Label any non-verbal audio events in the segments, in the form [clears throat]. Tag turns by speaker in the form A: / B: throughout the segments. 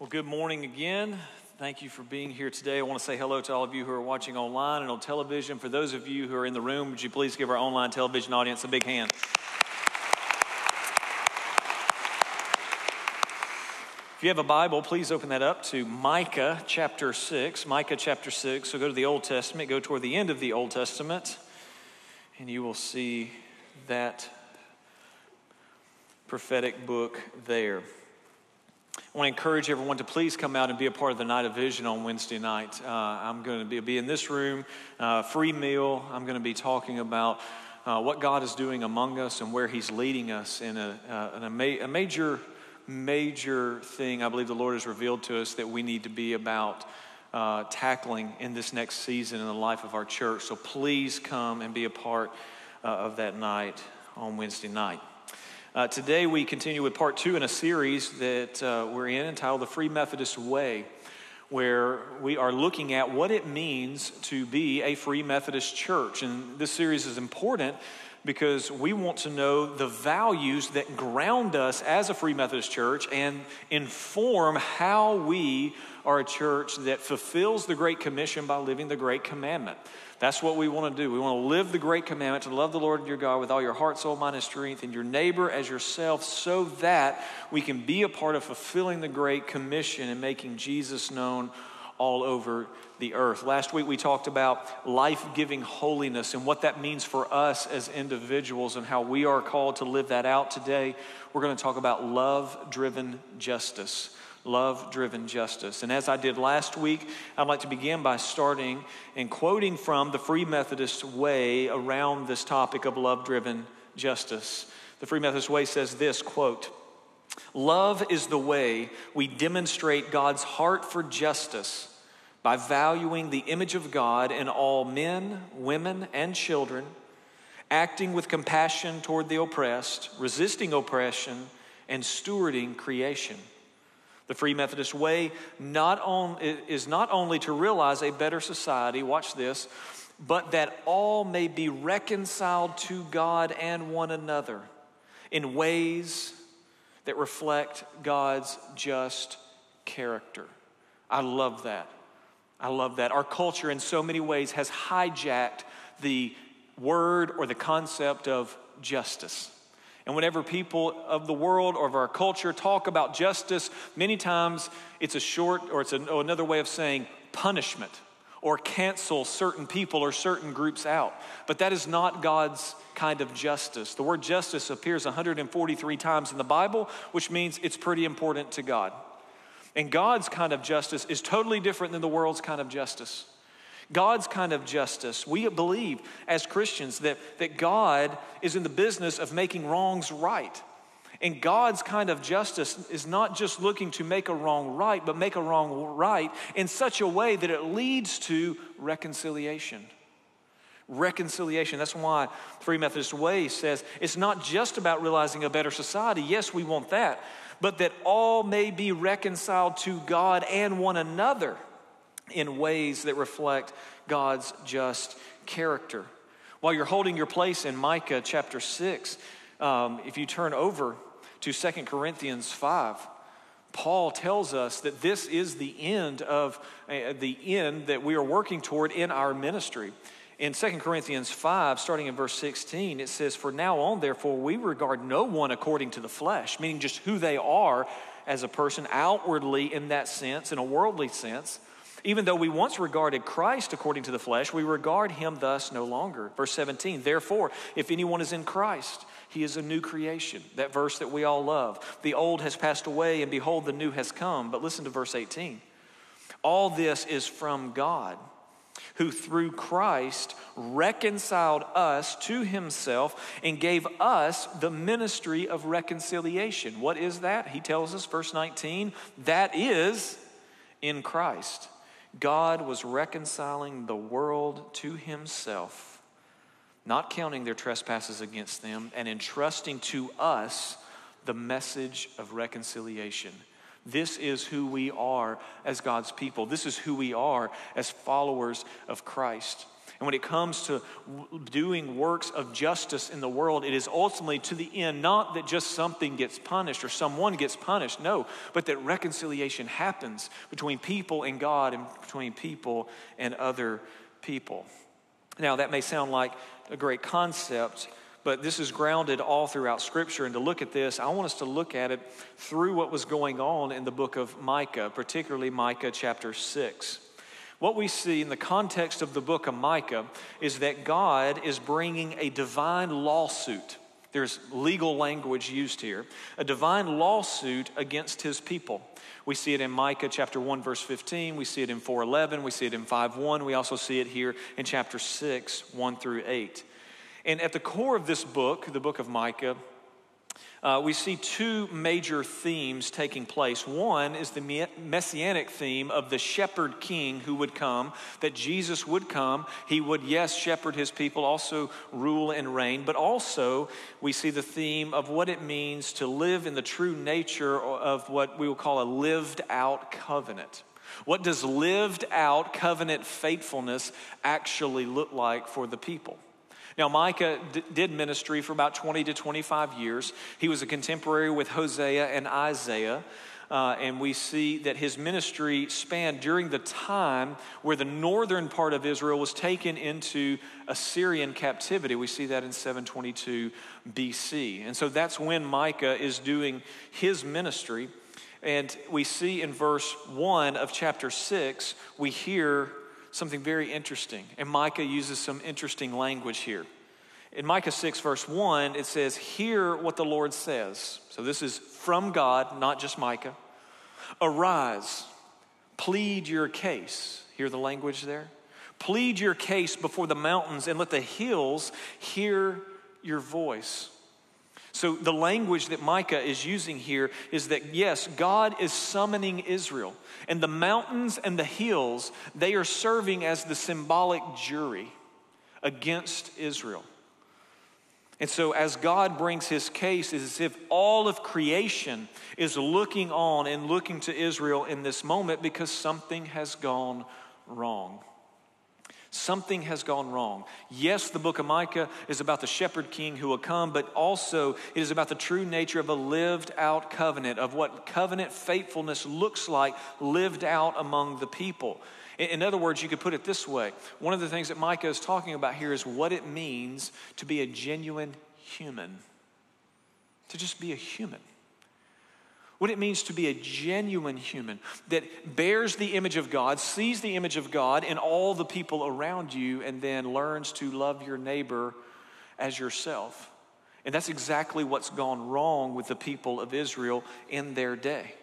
A: Well, good morning again. Thank you for being here today. I want to say hello to all of you who are watching online and on television. For those of you who are in the room, would you please give our online television audience a big hand? If you have a Bible, please open that up to Micah chapter 6. Micah chapter 6. So go to the Old Testament, go toward the end of the Old Testament, and you will see that prophetic book there. I want to encourage everyone to please come out and be a part of the Night of Vision on Wednesday night. Uh, I'm going to be, be, in this room, uh, free meal. I'm going to be talking about uh, what God is doing among us and where He's leading us in a, uh, in a, ma- a, major, major thing I believe the Lord has revealed to us that we need to be about uh, tackling in this next season in the life of our church. So please come and be a part uh, of that night on Wednesday night. Uh, today, we continue with part two in a series that uh, we're in entitled The Free Methodist Way, where we are looking at what it means to be a Free Methodist church. And this series is important because we want to know the values that ground us as a Free Methodist church and inform how we are a church that fulfills the Great Commission by living the Great Commandment. That's what we want to do. We want to live the great commandment to love the Lord your God with all your heart, soul, mind, and strength, and your neighbor as yourself, so that we can be a part of fulfilling the great commission and making Jesus known all over the earth. Last week we talked about life giving holiness and what that means for us as individuals and how we are called to live that out. Today we're going to talk about love driven justice love driven justice. And as I did last week, I'd like to begin by starting and quoting from the Free Methodist Way around this topic of love driven justice. The Free Methodist Way says this quote, Love is the way we demonstrate God's heart for justice by valuing the image of God in all men, women, and children, acting with compassion toward the oppressed, resisting oppression, and stewarding creation. The Free Methodist Way not on, is not only to realize a better society, watch this, but that all may be reconciled to God and one another in ways that reflect God's just character. I love that. I love that. Our culture, in so many ways, has hijacked the word or the concept of justice. And whenever people of the world or of our culture talk about justice, many times it's a short or it's a, oh, another way of saying punishment or cancel certain people or certain groups out. But that is not God's kind of justice. The word justice appears 143 times in the Bible, which means it's pretty important to God. And God's kind of justice is totally different than the world's kind of justice. God's kind of justice. We believe as Christians that, that God is in the business of making wrongs right. And God's kind of justice is not just looking to make a wrong right, but make a wrong right in such a way that it leads to reconciliation. Reconciliation. That's why Free Methodist Way says it's not just about realizing a better society. Yes, we want that, but that all may be reconciled to God and one another in ways that reflect God's just character. While you're holding your place in Micah chapter 6, um, if you turn over to 2 Corinthians 5, Paul tells us that this is the end of uh, the end that we are working toward in our ministry. In 2 Corinthians 5, starting in verse 16, it says, For now on, therefore, we regard no one according to the flesh, meaning just who they are as a person outwardly in that sense, in a worldly sense. Even though we once regarded Christ according to the flesh, we regard him thus no longer. Verse 17, therefore, if anyone is in Christ, he is a new creation. That verse that we all love. The old has passed away, and behold, the new has come. But listen to verse 18. All this is from God, who through Christ reconciled us to himself and gave us the ministry of reconciliation. What is that? He tells us, verse 19, that is in Christ God was reconciling the world to himself, not counting their trespasses against them, and entrusting to us the message of reconciliation. This is who we are as God's people. This is who we are as followers of Christ. And when it comes to doing works of justice in the world, it is ultimately to the end, not that just something gets punished or someone gets punished, no, but that reconciliation happens between people and God and between people and other people. Now, that may sound like a great concept, but this is grounded all throughout Scripture. And to look at this, I want us to look at it through what was going on in the book of Micah, particularly Micah chapter 6. What we see in the context of the book of Micah is that God is bringing a divine lawsuit. There's legal language used here, a divine lawsuit against his people. We see it in Micah chapter 1 verse 15, we see it in 4:11, we see it in 5:1, we also see it here in chapter 6 1 through 8. And at the core of this book, the book of Micah, uh, we see two major themes taking place. One is the messianic theme of the shepherd king who would come, that Jesus would come. He would, yes, shepherd his people, also rule and reign, but also we see the theme of what it means to live in the true nature of what we will call a lived out covenant. What does lived out covenant faithfulness actually look like for the people? Now, Micah d- did ministry for about 20 to 25 years. He was a contemporary with Hosea and Isaiah. Uh, and we see that his ministry spanned during the time where the northern part of Israel was taken into Assyrian captivity. We see that in 722 BC. And so that's when Micah is doing his ministry. And we see in verse 1 of chapter 6, we hear something very interesting. And Micah uses some interesting language here. In Micah 6, verse 1, it says, Hear what the Lord says. So this is from God, not just Micah. Arise, plead your case. Hear the language there? Plead your case before the mountains and let the hills hear your voice. So, the language that Micah is using here is that yes, God is summoning Israel, and the mountains and the hills, they are serving as the symbolic jury against Israel. And so, as God brings his case, it's as if all of creation is looking on and looking to Israel in this moment because something has gone wrong. Something has gone wrong. Yes, the book of Micah is about the shepherd king who will come, but also it is about the true nature of a lived out covenant, of what covenant faithfulness looks like lived out among the people. In other words, you could put it this way one of the things that Micah is talking about here is what it means to be a genuine human, to just be a human what it means to be a genuine human that bears the image of God, sees the image of God in all the people around you, and then learns to love your neighbor as yourself. And that's exactly what's gone wrong with the people of Israel in their day.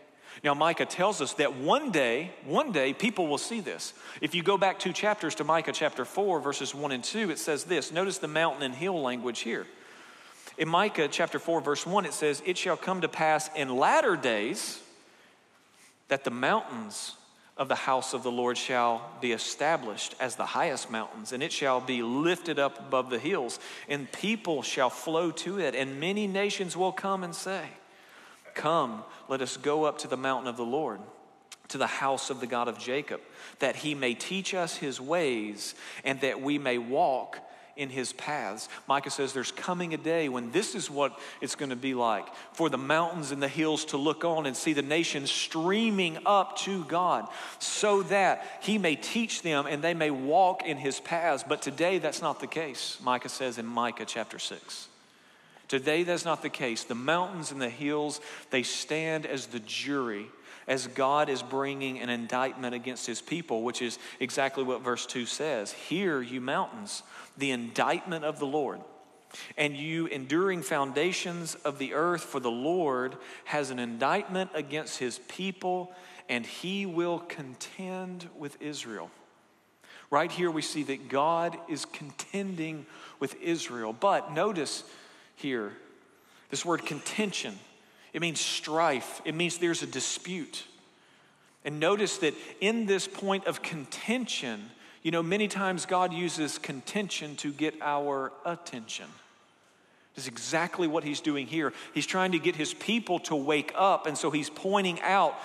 A: Now, Micah tells us that one day, one day, people will see this. If you go back two chapters to Micah chapter 4, verses 1 and 2, it says this. Notice the mountain and hill language here. In Micah chapter 4, verse 1, it says, It shall come to pass in latter days that the mountains of the house of the Lord shall be established as the highest mountains, and it shall be lifted up above the hills, and people shall flow to it, and many nations will come and say, Come, let us go up to the mountain of the Lord, to the house of the God of Jacob, that he may teach us his ways, and that we may walk in his paths. Micah says there's coming a day when this is what it's going to be like for the mountains and the hills to look on and see the nations streaming up to God so that he may teach them and they may walk in his paths. But today that's not the case, Micah says in Micah chapter 6. Today that's not the case. The mountains and the hills, they stand as the jury as God is bringing an indictment against his people, which is exactly what verse 2 says. Hear, you mountains, the indictment of the Lord. And you enduring foundations of the earth, for the Lord has an indictment against his people, and he will contend with Israel. Right here, we see that God is contending with Israel. But notice here, this word contention, it means strife, it means there's a dispute. And notice that in this point of contention, you know, many times God uses contention to get our attention. This is exactly what he's doing here. He's trying to get his people to wake up, and so he's pointing out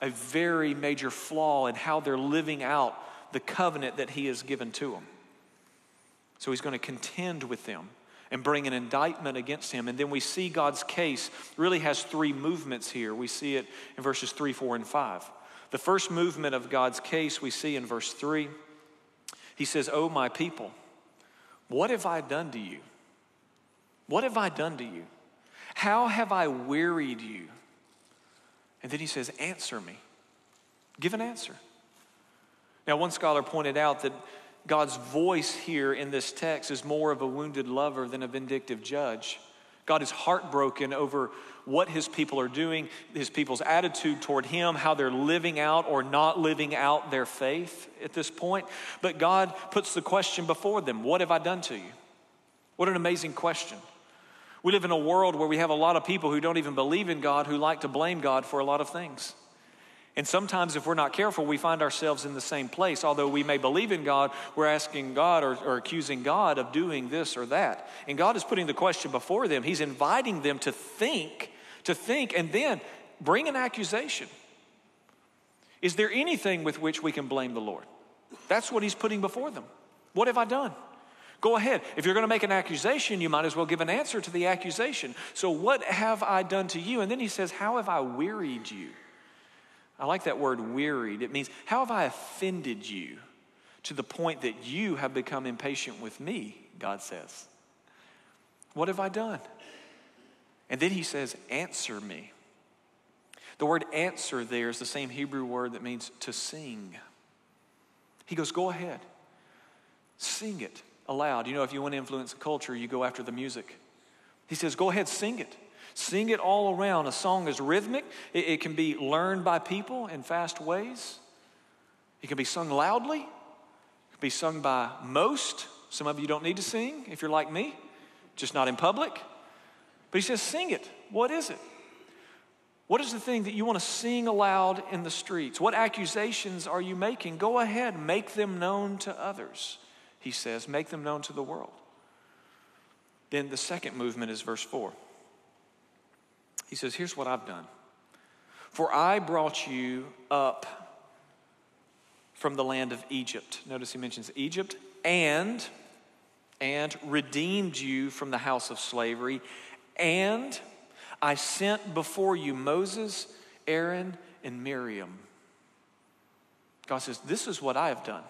A: a very major flaw in how they're living out the covenant that he has given to them. So he's going to contend with them and bring an indictment against him. And then we see God's case really has three movements here. We see it in verses 3, 4, and 5. The first movement of God's case we see in verse 3. He says, Oh, my people, what have I done to you? What have I done to you? How have I wearied you? And then he says, Answer me. Give an answer. Now, one scholar pointed out that God's voice here in this text is more of a wounded lover than a vindictive judge. God is heartbroken over what his people are doing, his people's attitude toward him, how they're living out or not living out their faith at this point. But God puts the question before them What have I done to you? What an amazing question. We live in a world where we have a lot of people who don't even believe in God who like to blame God for a lot of things. And sometimes, if we're not careful, we find ourselves in the same place. Although we may believe in God, we're asking God or, or, accusing God of doing this or that. And God is putting the question before them. He's inviting them to think, to think, and then bring an accusation. Is there anything with which we can blame the Lord? That's what He's putting before them. What have I done? Go ahead. If you're going to make an accusation, you might as well give an answer to the accusation. So, what have I done to you? And then He says, How have I wearied you? I like that word wearied. It means, how have I offended you to the point that you have become impatient with me, God says. What have I done? And then he says, answer me. The word answer there is the same Hebrew word that means to sing. He goes, go ahead, sing it aloud. You know, if you want to influence a culture, you go after the music. He says, go ahead, sing it. Sing it all around. A song is rhythmic, it, it can be learned by people in fast ways. It can be sung loudly, it can be sung by most. Some of you don't need to sing if you're like me, just not in public. But he says, Sing it. What is it? What is the thing that you want to sing aloud in the streets? What accusations are you making? Go ahead, make them known to others, he says. Make them known to the world. Then the second movement is verse 4. He says, Here's what I've done. For I brought you up from the land of Egypt. Notice he mentions Egypt and and redeemed you from the house of slavery and I sent before you Moses, Aaron, and Miriam. God says, This is what I have done.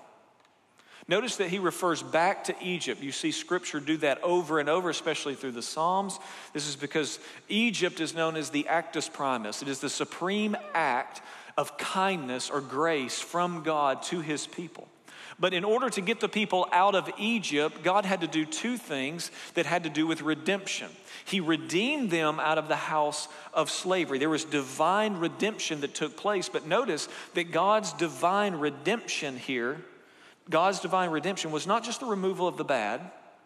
A: Notice that he refers back to Egypt. You see scripture do that over and over, especially through the Psalms. This is because Egypt is known as the actus primus, it is the supreme act of kindness or grace from God to his people. But in order to get the people out of Egypt, God had to do two things that had to do with redemption. He redeemed them out of the house of slavery. There was divine redemption that took place, but notice that God's divine redemption here God's divine redemption was not just the removal of the bad,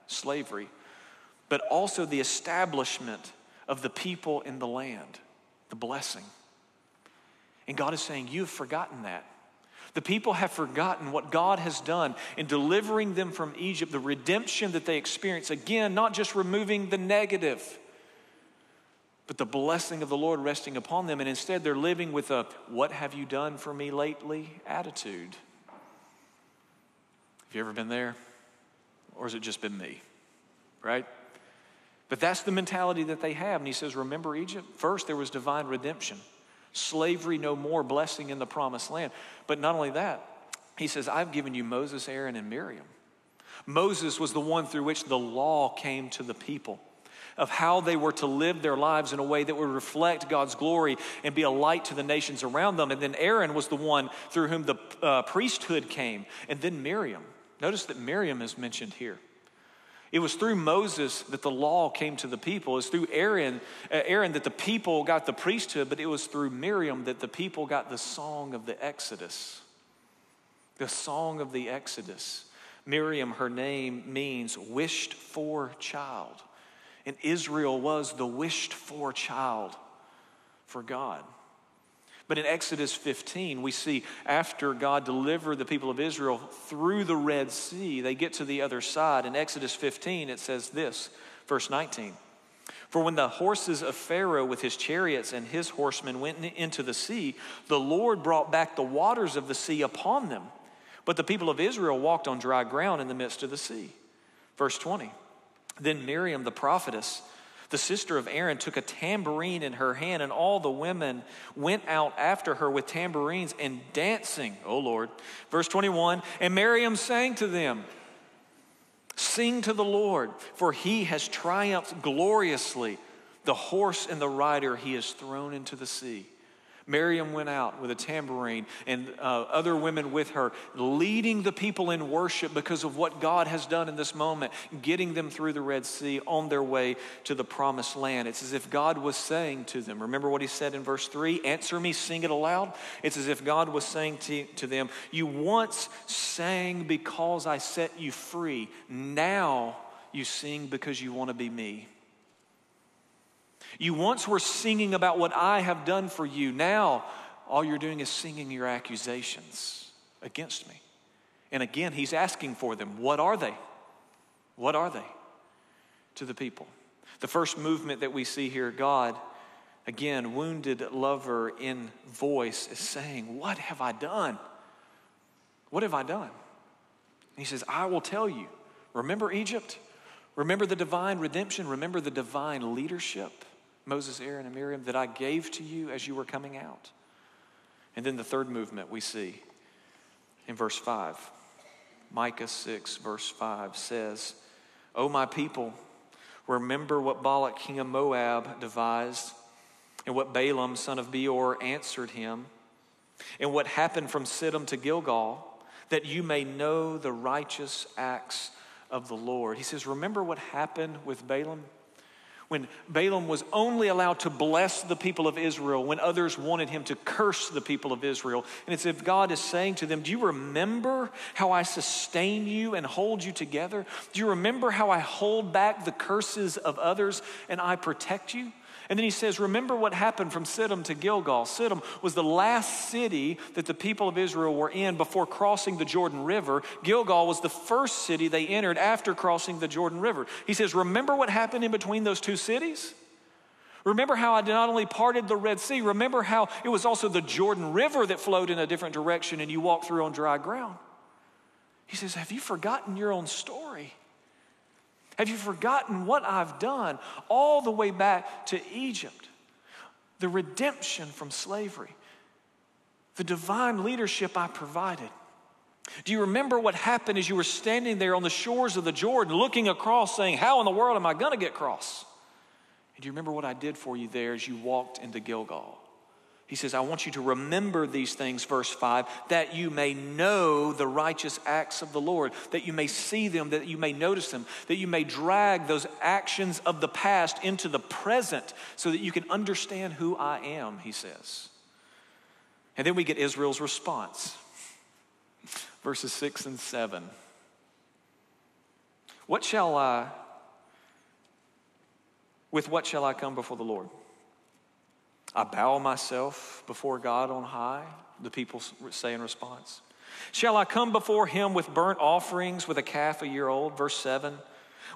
A: slavery, but also the establishment of the people in the land, the blessing. And God is saying, You've forgotten that. The people have forgotten what God has done in delivering them from Egypt, the redemption that they experience. Again, not just removing the negative, but the blessing of the Lord resting upon them. And instead, they're living with a, What have you done for me lately attitude. You ever been there? Or has it just been me? Right? But that's the mentality that they have. And he says, Remember Egypt? First, there was divine redemption, slavery no more, blessing in the promised land. But not only that, he says, I've given you Moses, Aaron, and Miriam. Moses was the one through which the law came to the people of how they were to live their lives in a way that would reflect God's glory and be a light to the nations around them. And then Aaron was the one through whom the uh, priesthood came. And then Miriam. Notice that Miriam is mentioned here. It was through Moses that the law came to the people. It was through Aaron, uh, Aaron that the people got the priesthood, but it was through Miriam that the people got the song of the Exodus. The song of the Exodus. Miriam, her name means wished for child. And Israel was the wished for child for God. But in Exodus 15, we see after God delivered the people of Israel through the Red Sea, they get to the other side. In Exodus 15, it says this, verse 19. For when the horses of Pharaoh with his chariots and his horsemen went into the sea, the Lord brought back the waters of the sea upon them. But the people of Israel walked on dry ground in the midst of the sea. Verse 20 Then Miriam the prophetess, the sister of Aaron, took a tambourine in her hand, and all the women went out after her with tambourines and dancing, O Lord. Verse 21 And Miriam sang to them, Sing to the Lord, for he has triumphed gloriously. The horse and the rider he has thrown into the sea. Miriam went out with a tambourine and uh, other women with her, leading the people in worship because of what God has done in this moment, getting them through the Red Sea on their way to the promised land. It's as if God was saying to them, remember what he said in verse 3 Answer me, sing it aloud. It's as if God was saying to, to them, You once sang because I set you free. Now you sing because you want to be me. You once were singing about what I have done for you. Now, all you're doing is singing your accusations against me. And again, he's asking for them. What are they? What are they to the people? The first movement that we see here, God, again, wounded lover in voice, is saying, What have I done? What have I done? And he says, I will tell you. Remember Egypt? Remember the divine redemption? Remember the divine leadership? Moses, Aaron, and Miriam that I gave to you as you were coming out. And then the third movement we see in verse 5. Micah 6, verse 5 says, O my people, remember what Balak, king of Moab, devised, and what Balaam, son of Beor, answered him, and what happened from Shittim to Gilgal, that you may know the righteous acts of the Lord. He says, Remember what happened with Balaam? When Balaam was only allowed to bless the people of Israel when others wanted him to curse the people of Israel. And it's if God is saying to them, Do you remember how I sustain you and hold you together? Do you remember how I hold back the curses of others and I protect you? And then he says, Remember what happened from Shittim to Gilgal. Shittim was the last city that the people of Israel were in before crossing the Jordan River. Gilgal was the first city they entered after crossing the Jordan River. He says, Remember what happened in between those two cities? Remember how I not only parted the Red Sea, remember how it was also the Jordan River that flowed in a different direction and you walked through on dry ground. He says, Have you forgotten your own story? Have you forgotten what I've done all the way back to Egypt? The redemption from slavery, the divine leadership I provided. Do you remember what happened as you were standing there on the shores of the Jordan looking across saying, How in the world am I going to get across? And do you remember what I did for you there as you walked into Gilgal? He says, I want you to remember these things, verse 5, that you may know the righteous acts of the Lord, that you may see them, that you may notice them, that you may drag those actions of the past into the present so that you can understand who I am, he says. And then we get Israel's response, verses 6 and 7. What shall I, with what shall I come before the Lord? I bow myself before God on high, the people say in response. Shall I come before him with burnt offerings with a calf a year old? Verse 7.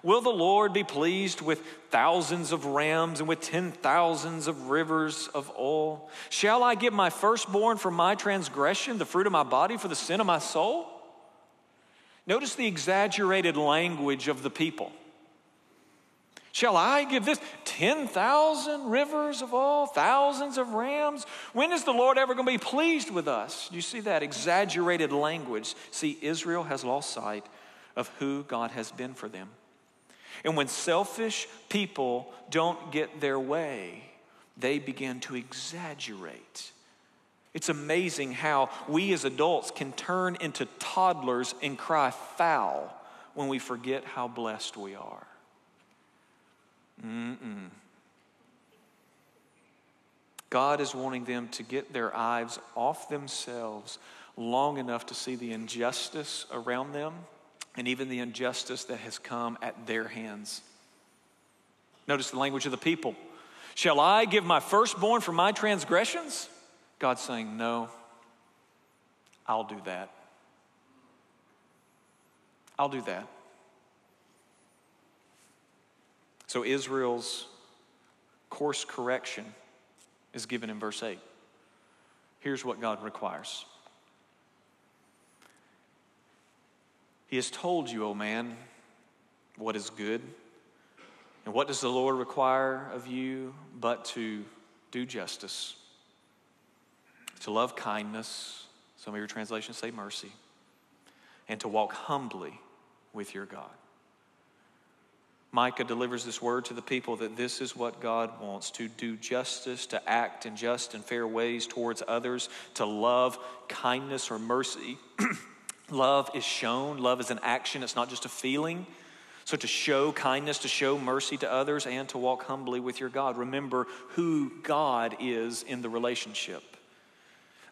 A: Will the Lord be pleased with thousands of rams and with ten thousands of rivers of oil? Shall I give my firstborn for my transgression, the fruit of my body for the sin of my soul? Notice the exaggerated language of the people. Shall I give this 10,000 rivers of all, thousands of rams? When is the Lord ever going to be pleased with us? Do you see that exaggerated language? See, Israel has lost sight of who God has been for them. And when selfish people don't get their way, they begin to exaggerate. It's amazing how we as adults can turn into toddlers and cry foul when we forget how blessed we are. Mm-mm. God is wanting them to get their eyes off themselves long enough to see the injustice around them and even the injustice that has come at their hands. Notice the language of the people. Shall I give my firstborn for my transgressions? God's saying, No, I'll do that. I'll do that. So Israel's course correction is given in verse 8. Here's what God requires He has told you, O oh man, what is good. And what does the Lord require of you but to do justice, to love kindness, some of your translations say mercy, and to walk humbly with your God. Micah delivers this word to the people that this is what God wants to do justice, to act in just and fair ways towards others, to love kindness or mercy. [clears throat] love is shown, love is an action, it's not just a feeling. So, to show kindness, to show mercy to others, and to walk humbly with your God. Remember who God is in the relationship.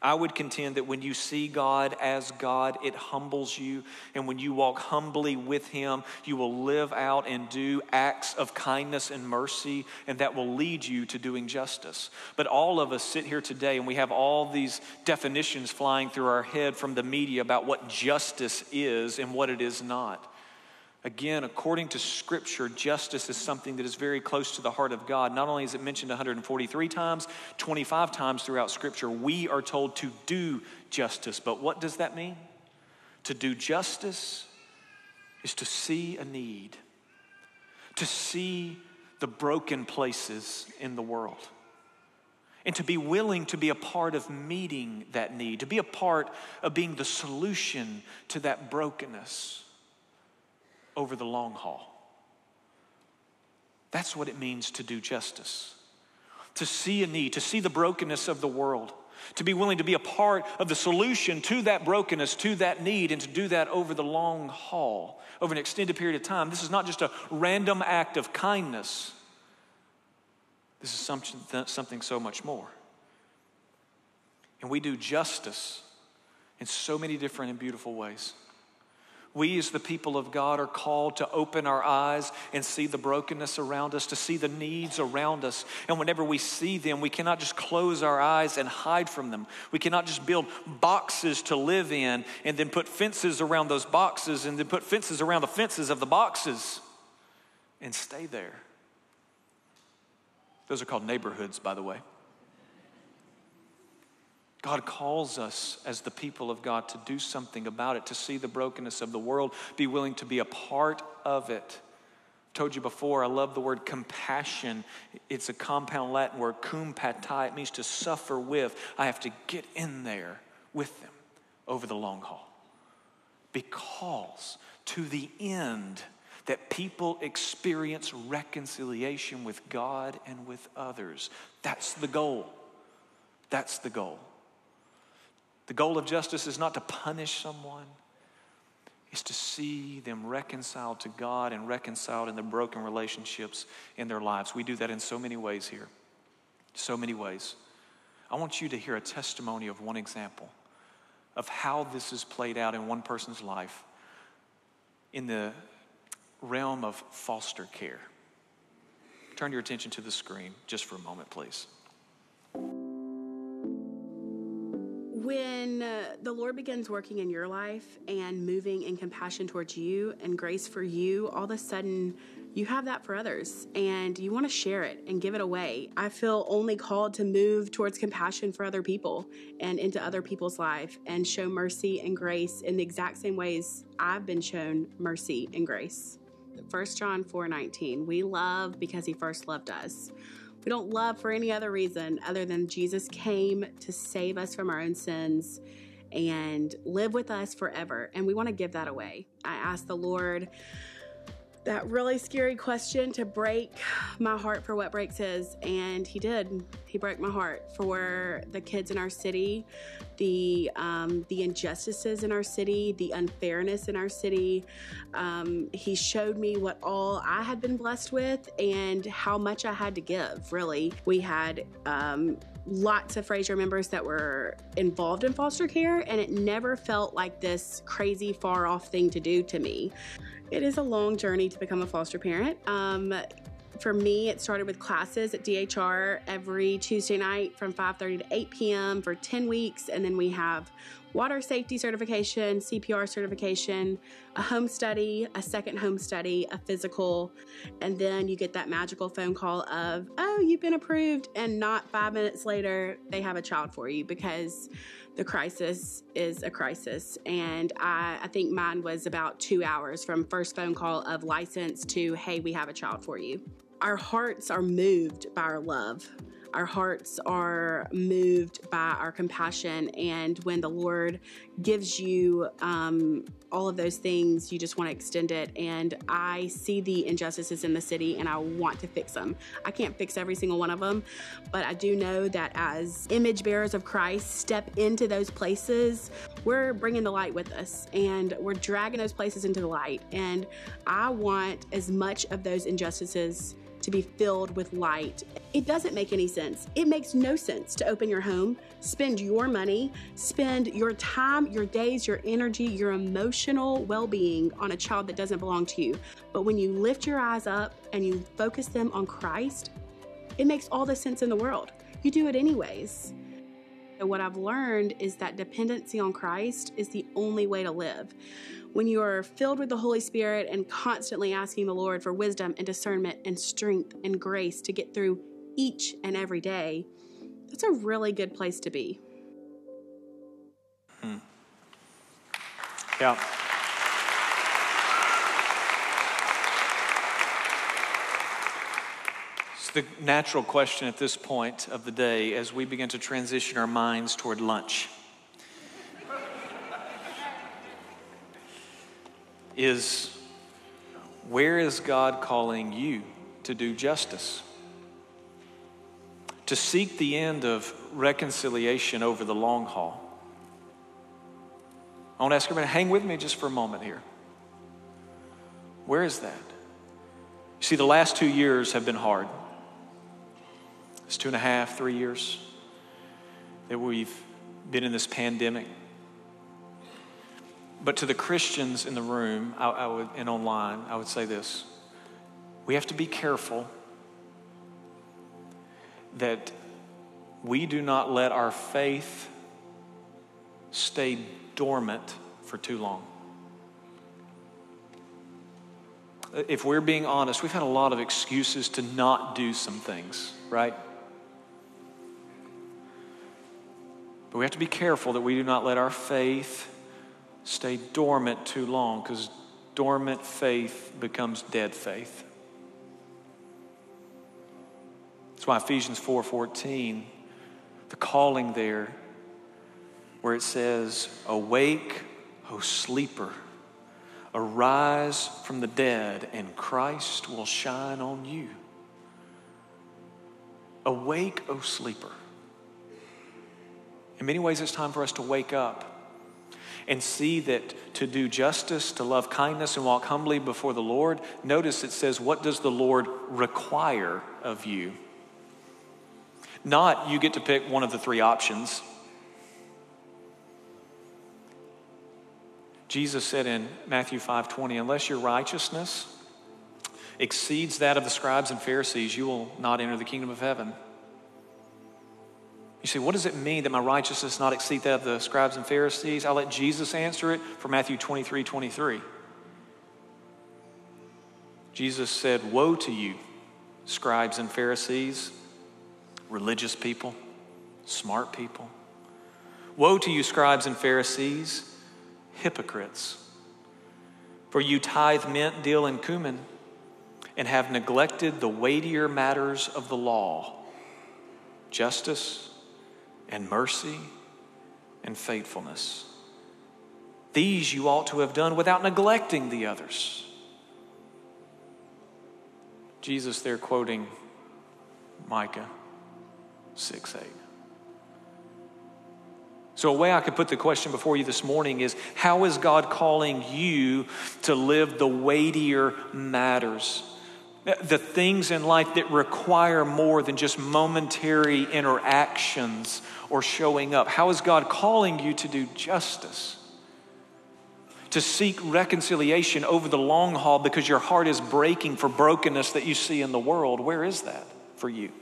A: I would contend that when you see God as God, it humbles you. And when you walk humbly with Him, you will live out and do acts of kindness and mercy, and that will lead you to doing justice. But all of us sit here today and we have all these definitions flying through our head from the media about what justice is and what it is not. Again, according to Scripture, justice is something that is very close to the heart of God. Not only is it mentioned 143 times, 25 times throughout Scripture, we are told to do justice. But what does that mean? To do justice is to see a need, to see the broken places in the world, and to be willing to be a part of meeting that need, to be a part of being the solution to that brokenness over the long haul. That's what it means to do justice, to see a need, to see the brokenness of the world, to be willing to be a part of the solution to that brokenness, to that need, and to do that over the long haul, over an extended period of time. This is not just a random act of kindness, this is something, something so much more. And we do justice in so many different and beautiful ways. We, as the people of God, are called to open our eyes and see the brokenness around us, to see the needs around us. And whenever we see them, we cannot just close our eyes and hide from them. We cannot just build boxes to live in and then put fences around those boxes and then put fences around the fences of the boxes and stay there. Those are called neighborhoods, by the way. God calls us as the people of God to do something about it, to see the brokenness of the world, be willing to be a part of it. I told you before, I love the word compassion. It's a compound Latin word, cum patai. It means to suffer with. I have to get in there with them over the long haul. Because to the end that people experience reconciliation with God and with others. That's the goal. That's the goal. The goal of justice is not to punish someone, it's to see them reconciled to God and reconciled in the broken relationships in their lives. We do that in so many ways here. So many ways. I want you to hear a testimony of one example of how this is played out in one person's life in the realm of foster care. Turn your attention to the screen just for a moment, please.
B: When uh, the Lord begins working in your life and moving in compassion towards you and grace for you, all of a sudden you have that for others and you want to share it and give it away. I feel only called to move towards compassion for other people and into other people's life and show mercy and grace in the exact same ways I've been shown mercy and grace. 1 John 4:19 We love because he first loved us. We don't love for any other reason other than Jesus came to save us from our own sins and live with us forever. And we want to give that away. I ask the Lord that really scary question to break my heart for what breaks is. And he did. He broke my heart for the kids in our city, the um, the injustices in our city, the unfairness in our city. Um, he showed me what all I had been blessed with and how much I had to give. Really, we had. Um, lots of Frazer members that were involved in foster care, and it never felt like this crazy, far off thing to do to me. It is a long journey to become a foster parent. Um, for me, it started with classes at DHR every Tuesday night from 5:30 to 8 p.m. for 10 weeks, and then we have water safety certification, CPR certification, a home study, a second home study, a physical, and then you get that magical phone call of, "Oh, you've been approved," and not five minutes later they have a child for you because the crisis is a crisis. And I, I, think mine was about two hours from first phone call of license to, hey, we have a child for you. Our hearts are moved by our love our hearts are moved by our compassion. And when the Lord gives you um, all of those things, you just want to extend it. And I see the injustices in the city and I want to fix them. I can't fix every single one of them, but I do know that as image bearers of Christ step into those places, we're bringing the light with us and we're dragging those places into the light. And I want as much of those injustices to be filled with light. It doesn't make any sense. It makes no sense to open your home, spend your money, spend your time, your days, your energy, your emotional well being on a child that doesn't belong to you. But when you lift your eyes up and you focus them on Christ, it makes all the sense in the world. You do it anyways. What I've learned is that dependency on Christ is the only way to live when you are filled with the Holy Spirit and constantly asking the Lord for wisdom and discernment and strength and grace to get through each and every day, that's a really good place to be.
A: Hmm. Yeah. The natural question at this point of the day as we begin to transition our minds toward lunch. Is where is God calling you to do justice? To seek the end of reconciliation over the long haul. I want to ask everybody, hang with me just for a moment here. Where is that? You see, the last two years have been hard. It's two and a half, three years that we've been in this pandemic. But to the Christians in the room I, I would, and online, I would say this we have to be careful that we do not let our faith stay dormant for too long. If we're being honest, we've had a lot of excuses to not do some things, right? But we have to be careful that we do not let our faith stay dormant too long because dormant faith becomes dead faith. That's why Ephesians 4:14, the calling there, where it says, Awake, O sleeper, arise from the dead, and Christ will shine on you. Awake, O sleeper. In many ways, it's time for us to wake up and see that to do justice, to love kindness, and walk humbly before the Lord, notice it says, What does the Lord require of you? Not you get to pick one of the three options. Jesus said in Matthew 5:20, unless your righteousness exceeds that of the scribes and Pharisees, you will not enter the kingdom of heaven. You say, what does it mean that my righteousness not exceed that of the scribes and Pharisees? I'll let Jesus answer it for Matthew 23 23. Jesus said, Woe to you, scribes and Pharisees, religious people, smart people. Woe to you, scribes and Pharisees, hypocrites. For you tithe mint, dill, and cumin, and have neglected the weightier matters of the law justice and mercy and faithfulness. These you ought to have done without neglecting the others. Jesus, there quoting Micah 6 8. So, a way I could put the question before you this morning is how is God calling you to live the weightier matters? The things in life that require more than just momentary interactions or showing up? How is God calling you to do justice? To seek reconciliation over the long haul because your heart is breaking for brokenness that you see in the world? Where is that for you?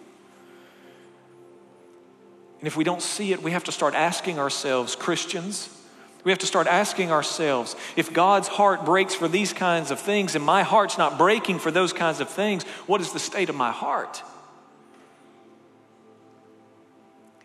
A: And if we don't see it, we have to start asking ourselves, Christians, we have to start asking ourselves if God's heart breaks for these kinds of things and my heart's not breaking for those kinds of things, what is the state of my heart?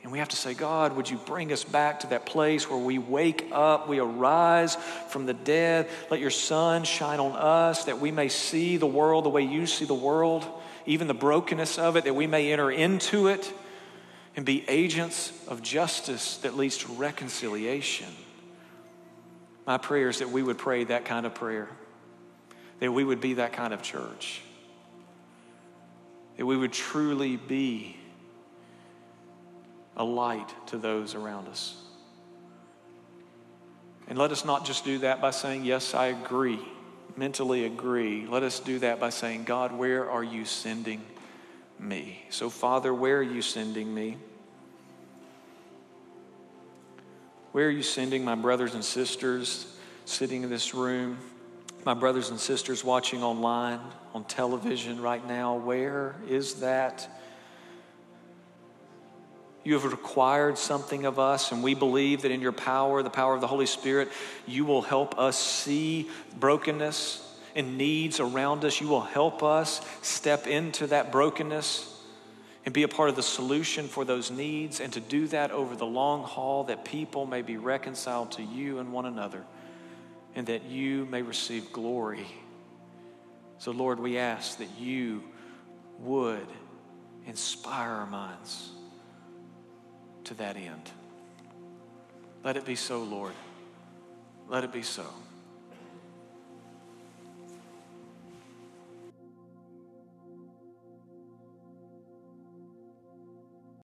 A: And we have to say, God, would you bring us back to that place where we wake up, we arise from the dead. Let your sun shine on us that we may see the world the way you see the world, even the brokenness of it, that we may enter into it and be agents of justice that leads to reconciliation. My prayer is that we would pray that kind of prayer, that we would be that kind of church, that we would truly be a light to those around us. And let us not just do that by saying, Yes, I agree, mentally agree. Let us do that by saying, God, where are you sending me? So, Father, where are you sending me? Where are you sending my brothers and sisters sitting in this room? My brothers and sisters watching online, on television right now, where is that? You have required something of us, and we believe that in your power, the power of the Holy Spirit, you will help us see brokenness and needs around us. You will help us step into that brokenness and be a part of the solution for those needs, and to do that over the long haul that people may be reconciled to you and one another, and that you may receive glory. So, Lord, we ask that you would inspire our minds to that end. Let it be so, Lord. Let it be so.